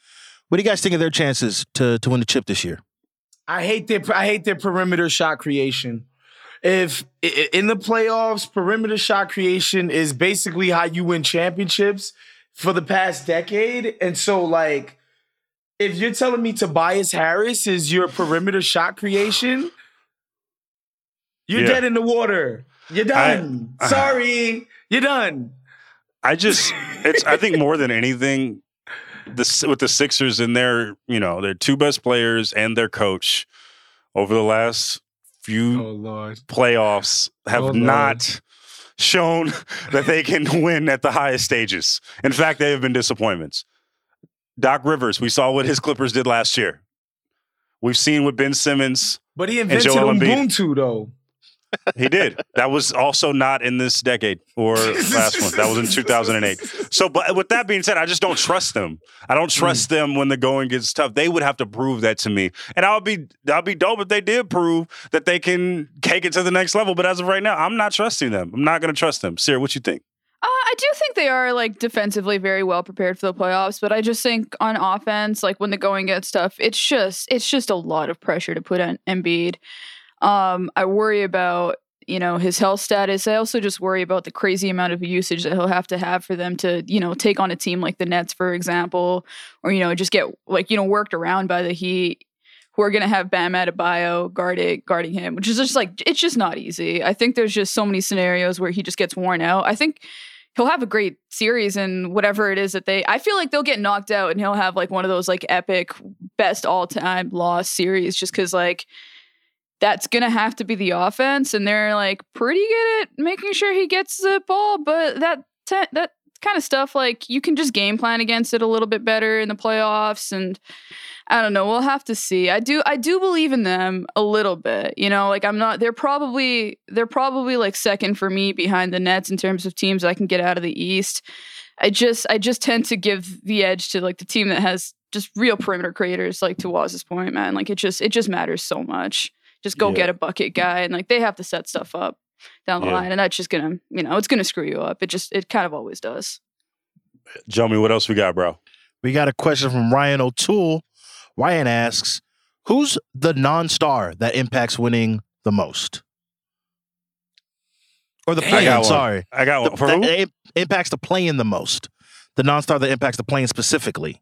What do you guys think of their chances to to win the chip this year? I hate their I hate their perimeter shot creation. If in the playoffs, perimeter shot creation is basically how you win championships for the past decade. And so, like, if you're telling me Tobias Harris is your perimeter shot creation, you're Yeah. dead in the water. You're done. I- Sorry, you're done. I just, it's. I think more than anything, the with the Sixers and their, you know, their two best players and their coach over the last few oh, Lord. playoffs have Oh, not shown that they can win at the highest stages. In fact, they have been disappointments. Doc Rivers, we saw what his Clippers did last year. We've seen what Ben Simmons. But he invented. Ubuntu though. He did. that was also not in this decade or last one. That was in 2008. So, but with that being said, I just don't trust them. I don't trust them when the going gets tough. They would have to prove that to me, and I'll be, I'll be dope if they did prove that they can take it to the next level. But as of right now, I'm not trusting them. I'm not going to trust them. Seerat, what you think? Uh, I do think they are like defensively very well prepared for the playoffs, but I just think on offense, like when the going gets tough, it's just it's just a lot of pressure to put on Embiid. Um, I worry about you know his health status. I also just worry about the crazy amount of usage that he'll have to have for them to you know take on a team like the Nets, for example, or you know just get like you know worked around by the Heat. Who are going to have Bam Adebayo guarding guarding him, which is just like it's just not easy. I think there's just so many scenarios where he just gets worn out. I think he'll have a great series and whatever it is that they I feel like they'll get knocked out and he'll have like one of those like epic best all-time loss series just cuz like that's going to have to be the offense and they're like pretty good at making sure he gets the ball but that te- that kind of stuff like you can just game plan against it a little bit better in the playoffs and I don't know. We'll have to see. I do I do believe in them a little bit. You know, like I'm not they're probably they're probably like second for me behind the Nets in terms of teams I can get out of the East. I just I just tend to give the edge to like the team that has just real perimeter creators like to Wos's point, man. Like it just it just matters so much. Just go Yeah. get a bucket guy and like they have to set stuff up down the Yeah. line and that's just gonna you know it's gonna screw you up. It just it kind of always does. Jomi, what else we got, bro? We got a question from Ryan O'Toole. Ryan asks, "Who's the non-star that impacts winning the most?" Or the I play got sorry. I got The- one. For that who? impacts the playing the most. The non-star that impacts the playing specifically.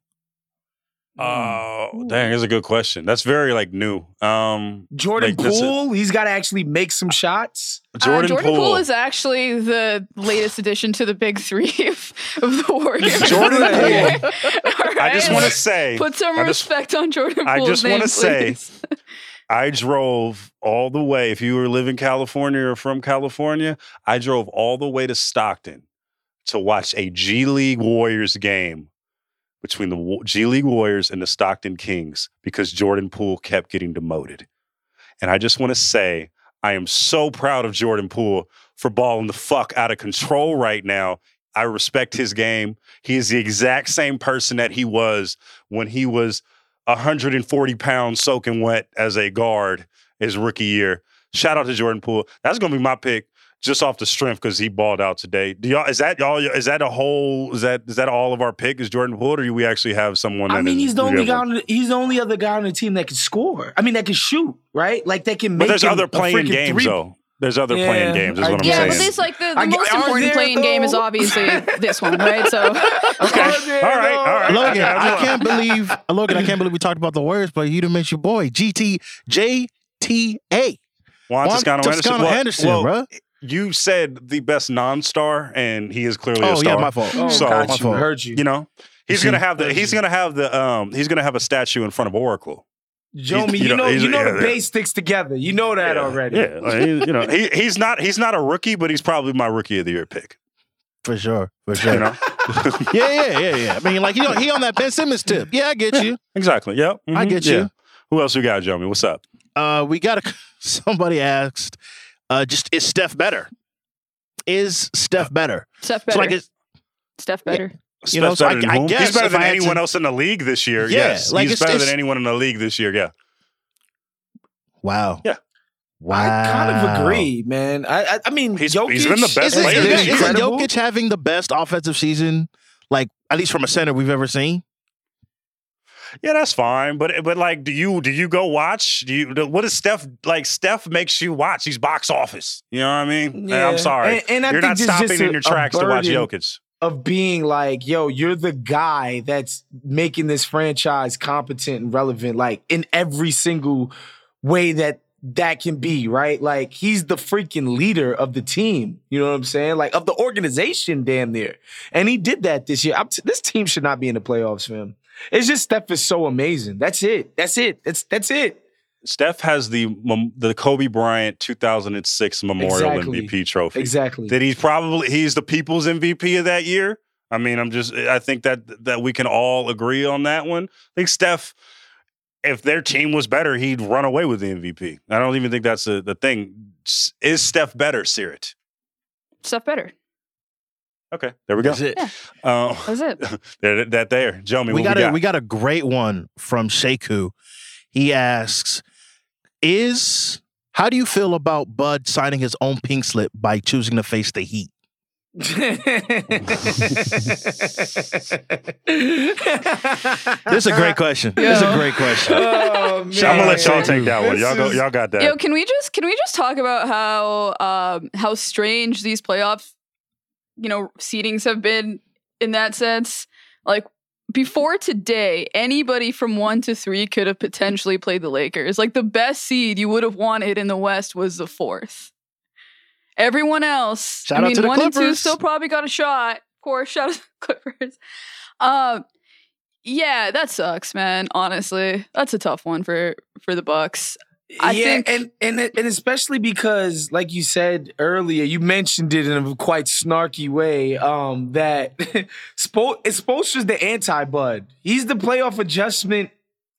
Oh, dang, that's a good question. That's very like new. Um, Jordan Like, this is- Poole, he's got to actually make some shots. Jordan, uh, Jordan Poole. Poole is actually the latest addition to the big three of, of the Warriors. Jordan Poole. All I just want to say, put some just- respect on Jordan Poole. I Poole's just wanna name, say- I drove all the way. If you were living in California or from California, I drove all the way to Stockton to watch a G League Warriors game between the G League Warriors and the Stockton Kings because Jordan Poole kept getting demoted. And I just want to say, I am so proud of Jordan Poole for balling the fuck out of control right now. I respect his game. He is the exact same person that he was when he was 140 pounds soaking wet as a guard his rookie year. Shout out to Jordan Poole. That's gonna be my pick just off the strength because he balled out today. Do y'all is that y'all is that a whole is that is that all of our pick is Jordan Poole or do we actually have someone? I mean, is- he's the only guy. On the, he's the only other guy on the team that can score. I mean, that can shoot. Right? Like that can make. But there's him other playing games three- though. There's other Yeah, playing games. Is what I'm guess. yeah, saying. but this like the, the I- most important there, playing game is obviously this one, right? So okay. Are there, all right. All though? right. Logan, I- I- I can't believe Logan, I can't believe we talked about the Warriors, but you didn't mention your boy GT JTA. Juan Juan Toscano Anderson. Toscano Well- Anderson, well, bro. You said the best non-star, and he is clearly a Oh star. yeah, my fault. Oh, So- got My you. fault. Heard you. You know, he's gonna have the he's gonna have the um he's gonna have a statue in front of Oracle. Jomi, you you know, know, you know yeah, the yeah. base sticks together. You know that yeah, already. Yeah, like, he- you know, he, he's not he's not a rookie, but he's probably my rookie of the year pick. For sure. For sure. You know, yeah, yeah, yeah, yeah. I mean, like he on, he on that Ben Simmons tip. Yeah, I get you. exactly. Yep, I mhm, get yeah. you. Who else we got, Joey? What's up? Uh, we got a somebody asked, uh, just is Steph better? Is Steph better? Steph It's better. like it's, Steph better. You know, so I- I guess he's better than anyone to- else in the league this year. Yeah, yes, like he's it's- better it's- than anyone in the league this year. Yeah, wow. Yeah. Wow. I kind of agree, man. I I, I mean, He's- Jokic he's been the best is, player is this this year. Isn't? Jokic having the best offensive season, like at least from a center we've ever seen? Yeah, that's fine. But eh, but like, do you do you go watch? Do you what is Steph like? Steph makes you watch. He's box office. You know what I mean? Yeah. I'm sorry. And, and I You're think not stopping just in your tracks to watch Jokic. Of being like, yo, you're the guy that's making this franchise competent and relevant, like in every single way that that can be, right? Like he's the freaking leader of the team. You know what I'm saying? Like of the organization, damn near. And he did that this year. I'm t- this team should not be in the playoffs, man. It's just Steph is so amazing. That's it. That's it. That's that's it. Steph has the the Kobe Bryant 2006 Memorial Exactly. MVP trophy. Exactly. That he's probably he's the people's MVP of that year. I mean, I'm just I think that that we can all agree on that one. I think Steph if their team was better, he'd run away with the MVP. I don't even think that's a, the thing. Is Steph better, Seerat? Steph better. Okay, there we go. That's it. Yeah. Uh, That's it. there, that there, Joe. Me, we what got we a we got a great one from Sheku. He asks, "Is how do you feel about Bud signing his own pink slip by choosing to face the Heat?" This is a great question. This is a great question. Oh, man. I'm gonna let y'all take that one. This Y'all go. Y'all got that. Yo, can we just can we just talk about how um how strange these playoffs, you know, seedings have been in that sense? Like before today, anybody from one to three could have potentially played the Lakers. Like the best seed you would have wanted in the West was the fourth. Everyone else, Shout I out mean, to the one and two still probably got a shot. Of course, shout out to the Clippers. Um, yeah, that sucks, man. Honestly, that's a tough one for for the Bucks. I yeah, think- and and and especially because, like you said earlier, you mentioned it in a quite snarky way. Um, that Spo- Spoelstra's the anti-Bud. He's the playoff adjustment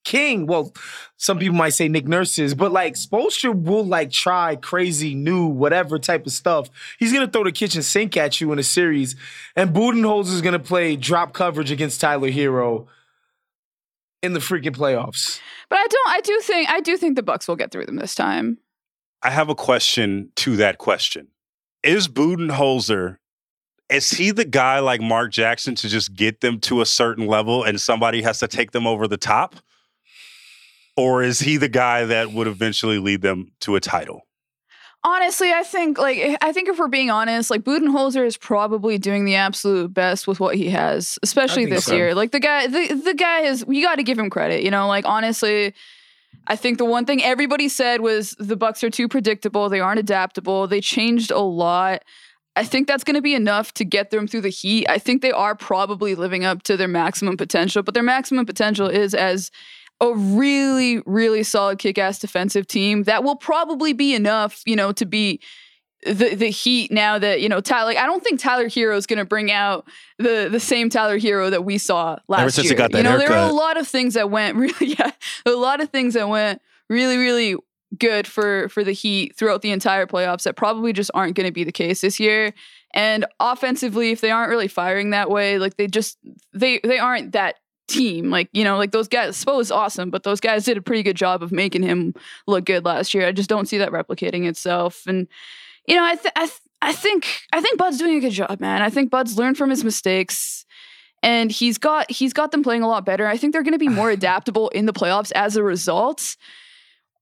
king. Well, some people might say Nick Nurse is, but like Spoelstra will like try crazy, new, whatever type of stuff. He's gonna throw the kitchen sink at you in a series, and Budenholzer is gonna play drop coverage against Tyler Herro in the freaking playoffs. But I don't. I do think. I do think the Bucks will get through them this time. I have a question to that question. Is Budenholzer, is he the guy like Mark Jackson to just get them to a certain level and somebody has to take them over the top? Or is he the guy that would eventually lead them to a title? Honestly, I think like I think if we're being honest, like Budenholzer is probably doing the absolute best with what he has, especially this so. year. Like the guy, the the guy is. You got to give him credit. You know, like honestly. I think the one thing everybody said was the Bucks are too predictable. They aren't adaptable. They changed a lot. I think that's going to be enough to get them through the heat. I think they are probably living up to their maximum potential, but their maximum potential is as a really, really solid kick-ass defensive team that will probably be enough, you know, to be the the Heat now that you know Tyler. Like, I don't think Tyler Herro is going to bring out the the same Tyler Herro that we saw last since he year. got that you know, there were a lot of things that went really, yeah, a lot of things that went really, really good for for the Heat throughout the entire playoffs that probably just aren't going to be the case this year. And offensively, if they aren't really firing that way, like they just they they aren't that team. Like you know, like those guys. Spo is awesome, but those guys did a pretty good job of making him look good last year. I just don't see that replicating itself. And you know, I th- I, th- I think I think Bud's doing a good job, man. I think Bud's learned from his mistakes. And he's got he's got them playing a lot better. I think they're going to be more adaptable in the playoffs as a result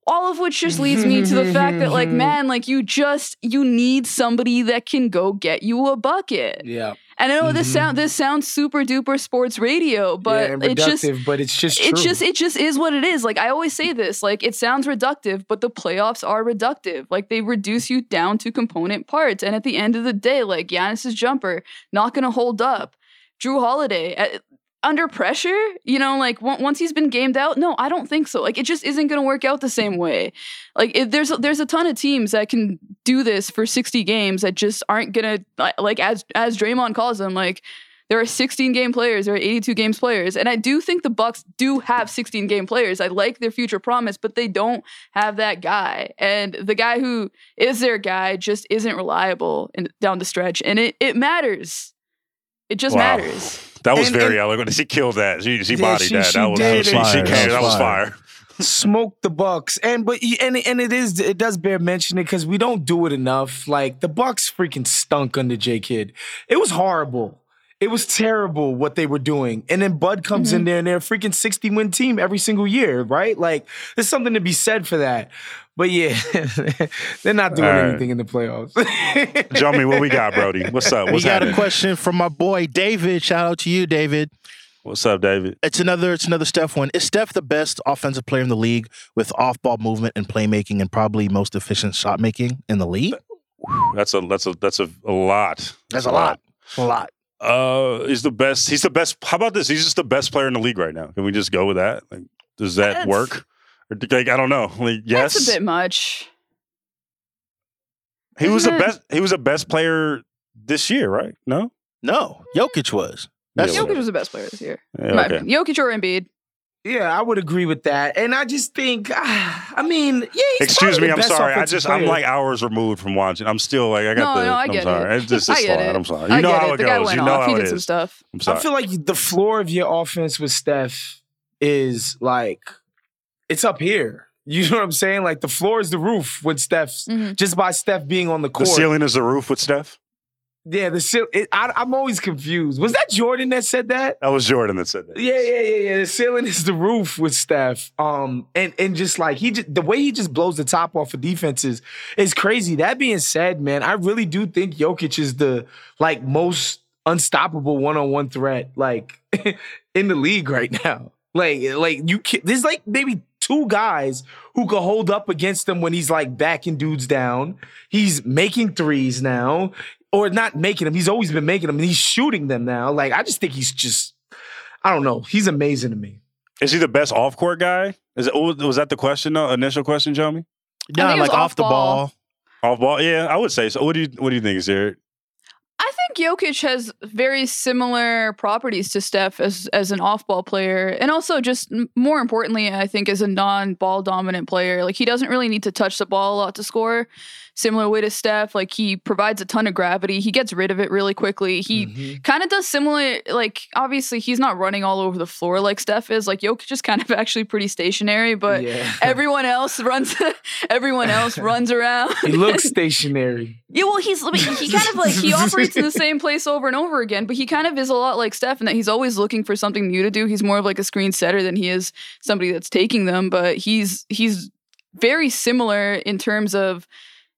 all of which just leads me to the fact that like man like you just you need somebody that can go get you a bucket. Yeah, and i know this Mhm. sound this sounds super duper sports radio but yeah, and it just but it's just it true. just it just is what it is. Like i always say this like it sounds reductive but the playoffs are reductive. Like they reduce you down to component parts. And at the end of the day like Giannis's jumper not going to hold up. Drew holiday at, under pressure you know like on- once he's been gamed out no i don't think so like it just isn't going to work out the same way like it, there's there's a ton of teams that can do this for 60 games that just aren't going to like as as Draymond calls them like there are 16 game players, there are 82 games players, and I do think the Bucks do have 16 game players. I like their future promise, but they don't have that guy, and the guy who is their guy just isn't reliable in, down the stretch, and it it matters. It just Wow. matters. That was And- very and- eloquent. She killed that. She, she Yeah, bodied she- that. she that was did. she, That was she fire. came- That was that was fire. fire. smoke the Bucks, and but and and it is it does bear mentioning because we don't do it enough. Like the Bucks freaking stunk under J Kidd. It was horrible. It was terrible what they were doing. And then Bud comes in mm-hmm. there and they're a freaking 60 win team every single year, right? Like there's something to be said for that. But yeah, they're not doing All right. anything in the playoffs. Joe, what we got, Brody? What's up? we got happening? a question from my boy David. Shout out to you, David. What's up, David? It's another it's another Steph one. Is Steph the best offensive player in the league with off ball movement and playmaking and probably most efficient shot making in the league? That's a that's a that's a, a lot. That's a lot. A lot. Uh, he's the best. He's the best. How about this? He's just the best player in the league right now. Can we just go with that? Like, does that That's- work? Or, like, I don't know. Like, yes, That's a bit much. he was the Isn't it- best. He was the best player this year, right? No, No, Jokic was. That's Jokic whatever. was the best player this year. Yeah, okay. Jokic or Embiid. Yeah, I would agree with that. And I just think, I mean, yeah. He's Excuse me, the I'm best sorry. I offensive just I'm like hours removed from watching. I'm still like I got No, the. no, I am get sorry. it. It's just a I get slide. it. I'm sorry. You I know get how it. it The guy goes. went You know off. how He it did some is. stuff. I'm sorry. I feel like the floor of your offense with Steph is like it's up here. You know what I'm saying? Like the floor is the roof with Steph's Mhm. just by Steph being on the court. The ceiling is the roof with Steph. Yeah, the ceiling. It, I, I'm always confused. Was that Jordan that said that? That was Jordan that said that. Yeah, yeah, yeah, yeah. The ceiling is the roof with Steph. Um, and and just like he just the way he just blows the top off of defenses is crazy. That being said, man, I really do think Jokic is the like most unstoppable one-on-one threat like in the league right now. Like, like you can there's like maybe two guys who could hold up against him when he's like backing dudes down. He's making threes now. Or not making them. He's always been making them and he's shooting them now. Like, I just think he's just I don't know. He's amazing to me. Is he the best off court guy? Is it was was that the question? though? initial question, Jomi? Nah, think it was like off the off-ball. ball. Off ball? Yeah, I would say so. What do you What do you think, Seerat? I think Jokic has very similar properties to Steph as as an off-ball player, and also just more importantly, I think as a non-ball dominant player. Like he doesn't really need to touch the ball a lot to score. Similar way to Steph, like he provides a ton of gravity. He gets rid of it really quickly. He Mhm. kind of does similar. Like obviously, he's not running all over the floor like Steph is. Like Jokic is just kind of actually pretty stationary, but Yeah. everyone else runs. everyone else runs around. he looks stationary. Yeah, well, he's he kind of like he operates in the same place over and over again, but he kind of is a lot like Steph in that he's always looking for something new to do. He's more of like a screen setter than he is somebody that's taking them, but he's he's very similar in terms of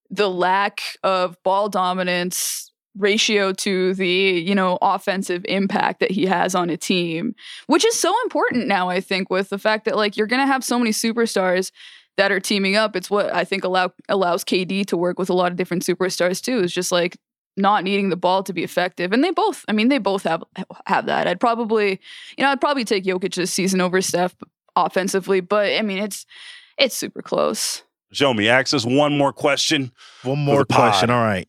the lack of ball dominance ratio to the you know offensive impact that he has on a team which is so important now i think with the fact that like you're gonna have so many superstars that are teaming up. It's what i think allow allows kd to work with a lot of different superstars too is just like not needing the ball to be effective. And they both i mean they both have have that. I'd probably you know i'd probably take jokic this season over steph offensively but i mean it's it's super close Jomi. Ask us one more question. One more question. All right.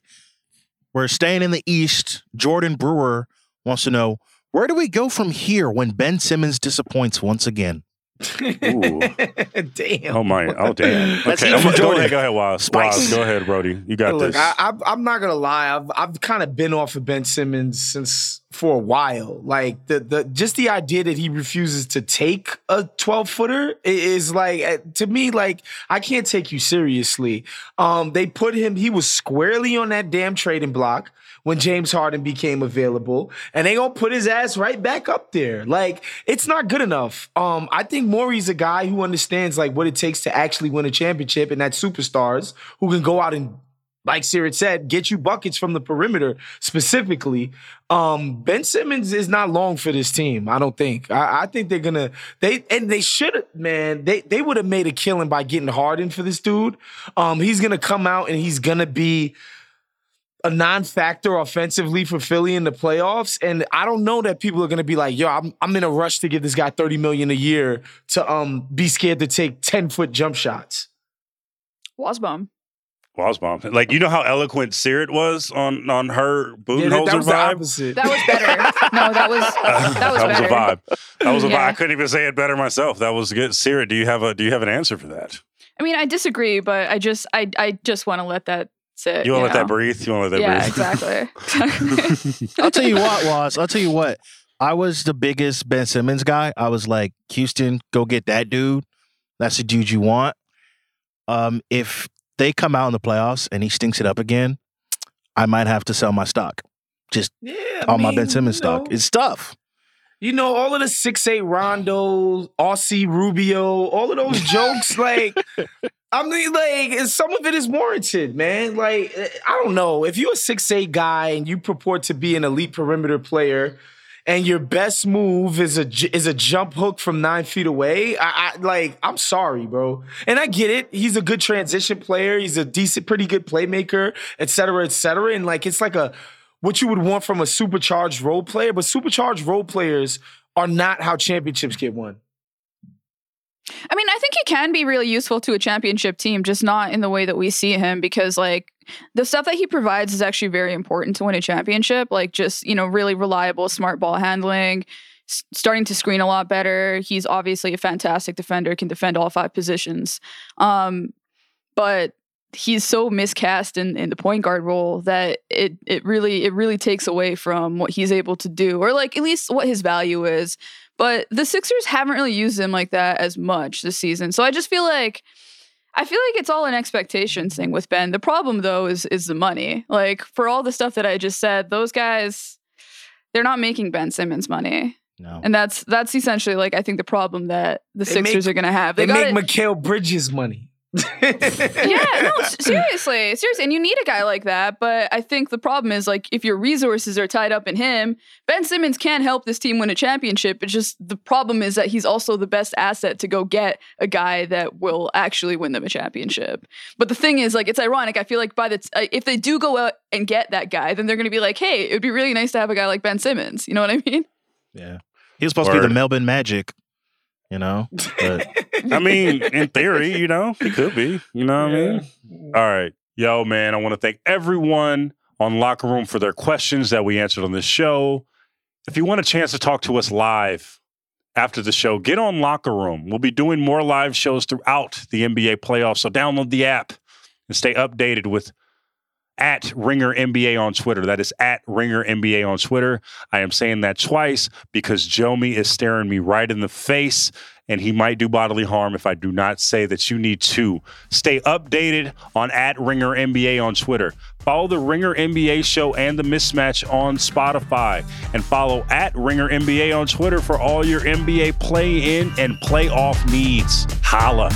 We're staying in the East. Jordan Brewer wants to know where do we go from here when Ben Simmons disappoints once again? damn. Oh my! Oh damn! Let's okay, hear from go Jordan. ahead. Go ahead, Wos. Spice. Wos, go ahead, Brody. You got Look, this. I, I, I'm not gonna lie. I've I've kind of been off of Ben Simmons since for a while. Like the the just the idea that he refuses to take a 12 footer is like eh, to me like I can't take you seriously. Um, they put him. He was squarely on that damn trading block when James Harden became available, and they gonna put his ass right back up there. Like it's not good enough. Um, I think Morey's a guy who understands like what it takes to actually win a championship, and that's superstars who can go out and like Seerat said, get you buckets from the perimeter specifically. Um, ben Simmons is not long for this team. I don't think. I, I think they're gonna they and they should have, man. They they would have made a killing by getting Harden for this dude. Um, he's gonna come out and he's gonna be a non-factor offensively for Philly in the playoffs. And I don't know that people are gonna be like, yo, I'm I'm in a rush to give this guy 30 million a year to um be scared to take 10-foot jump shots. wasbomb Wazbomb. Like you know how eloquent Seerat was on on her Yeah, Budenholzer that, that was the vibe. that was better no that was that was that was a vibe. That was a vibe. I couldn't even say it better myself. That was good. Seerat, do you have a do you have an answer for that? I mean, I disagree, but I just I I just want to let that sit. You want to let that breathe? You want to let that Yeah, breathe? exactly. I'll tell you what, Wos I'll tell you what. I was the biggest Ben Simmons guy. I was like, Houston, go get that dude. That's the dude you want. Um, if they come out in the playoffs and he stinks it up again, I might have to sell my stock. Just yeah, I all my Ben Simmons you know, stock. It's tough. You know, all of the six eight Rondo, Aussie Rubio, all of those jokes, like I mean, like some of it is warranted, man. Like I don't know if you're a six eight guy and you purport to be an elite perimeter player, and your best move is a is a jump hook from nine feet away. I, I like I'm sorry, bro, and I get it. He's a good transition player. He's a decent, pretty good playmaker, et cetera, et cetera. And like it's like a what you would want from a supercharged role player, but supercharged role players are not how championships get won. I mean, I think he can be really useful to a championship team, just not in the way that we see him because like the stuff that he provides is actually very important to win a championship. Like just, you know, really reliable, smart ball handling, s- starting to screen a lot better. He's obviously a fantastic defender, can defend all five positions. Um, but he's so miscast in, in the point guard role that it it really it really takes away from what he's able to do, or like at least what his value is. But the Sixers haven't really used him like that as much this season. So I just feel like I feel like it's all an expectations thing with Ben. The problem though is is the money. Like for all the stuff that I just said, those guys they're not making Ben Simmons money. No. And that's that's essentially like I think the problem that the They Sixers make- are gonna have. They, They, make got Mikal Bridges money. Yeah, no, seriously, seriously, and you need a guy like that. But I think the problem is like if your resources are tied up in him, Ben Simmons can help this team win a championship. It's just the problem is that he's also the best asset to go get a guy that will actually win them a championship. But the thing is, like, it's ironic. I feel like by the t- uh, if they do go out and get that guy, then they're going to be like, hey, it would be really nice to have a guy like Ben Simmons. You know what I mean? Yeah. He was supposed to be the Melbourne Magic, you know? But I mean, in theory, you know, he could be. You know what I mean? All right. Yo, man, I want to thank everyone on Locker Room for their questions that we answered on this show. If you want a chance to talk to us live after the show, get on Locker Room. We'll be doing more live shows throughout the NBA playoffs. So download the app and stay updated with at Ringer NBA on Twitter. That is at Ringer NBA on Twitter. I am saying that twice because Jomi is staring me right in the face and he might do bodily harm if I do not say that you need to stay updated on at Ringer NBA on Twitter. Follow the Ringer NBA show and the mismatch on Spotify, and follow at Ringer NBA on Twitter for all your NBA play in and playoff needs. Holla.